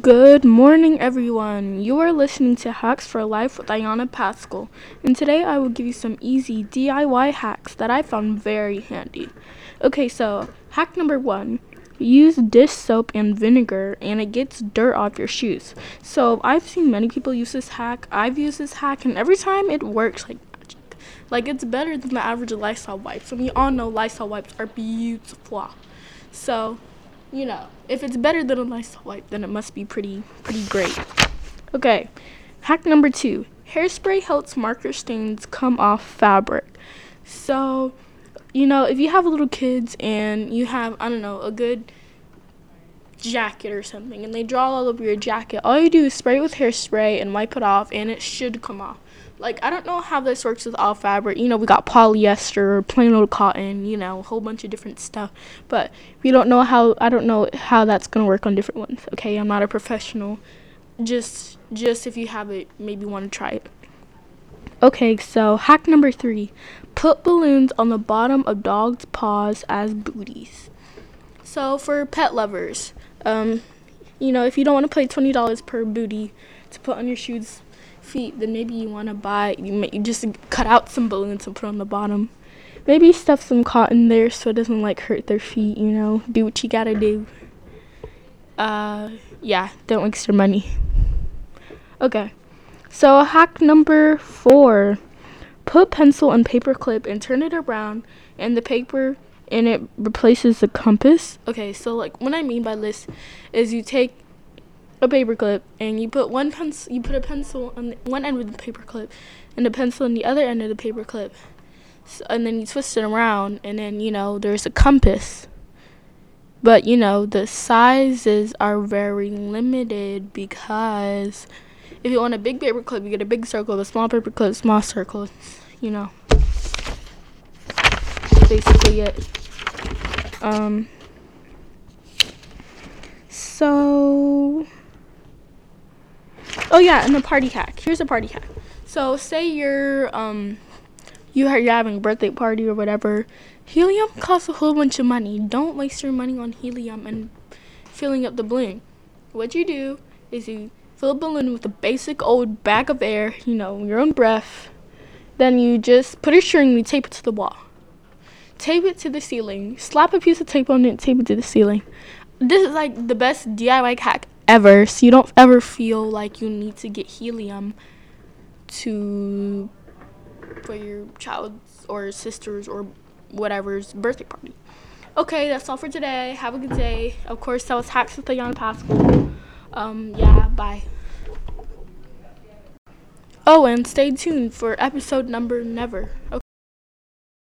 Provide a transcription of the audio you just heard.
Good morning, everyone. You are listening to Hacks for Life with Ayana Pascal, and today I will give you some easy DIY hacks that I found very handy. Okay, so hack number one use dish soap and vinegar, and it gets dirt off your shoes. So I've seen many people use this hack. I've used this hack, and every time it works like magic. Like it's better than the average Lysol wipes, and we all know Lysol wipes are beautiful. So you know, if it's better than a Lysol wipe, then it must be pretty pretty great. Okay, hack number two: hairspray helps marker stains come off fabric. So, you know, if you have little kids and you have I don't know a good jacket or something, and they draw all over your jacket, all you do is spray it with hairspray and wipe it off, and it should come off like I don't know how this works with all fabric. You know, we got polyester, plain old cotton, you know, a whole bunch of different stuff. But we don't know how I don't know how that's gonna work on different ones. Okay, I'm not a professional. Just just if you have it, maybe want to try it. Okay, so hack number three: put balloons on the bottom of dogs' paws as booties. So for pet lovers, um, you know, if you don't want to pay twenty dollars per booty to put on your shoes feet, then maybe you want to buy, you, may, just cut out some balloons and put on the bottom. Maybe stuff some cotton there so it doesn't like hurt their feet, you know. Do what you gotta do. Uh, yeah, don't waste your money. Okay, so hack number four put pencil and paper clip and turn it around, and the paper and it replaces the compass. Okay, so like what I mean by this is you take a paperclip and you put one pencil you put a pencil on the, one end of the paperclip and a pencil on the other end of the paperclip, so, and then you twist it around and then you know there's a compass. But you know the sizes are very limited because if you want a big paperclip, you get a big circle a small paperclip, small circle you know. Basically it um so Oh yeah, and the party hack. Here's a party hack. So say you're um you are, you're having a birthday party or whatever. Helium costs a whole bunch of money. Don't waste your money on helium and filling up the balloon. What you do is you fill a balloon with a basic old bag of air, you know, your own breath. Then you just put a string and you tape it to the wall. Tape it to the ceiling. Slap a piece of tape on it, tape it to the ceiling. This is like the best DIY hack ever. So you don't ever feel like you need to get helium to for your child's or sister's or whatever's birthday party. Okay, that's all for today. Have a good day. Of course, that was Hacks with Ayana Pascal. Um, yeah, bye. Oh, and stay tuned for episode number never. Okay.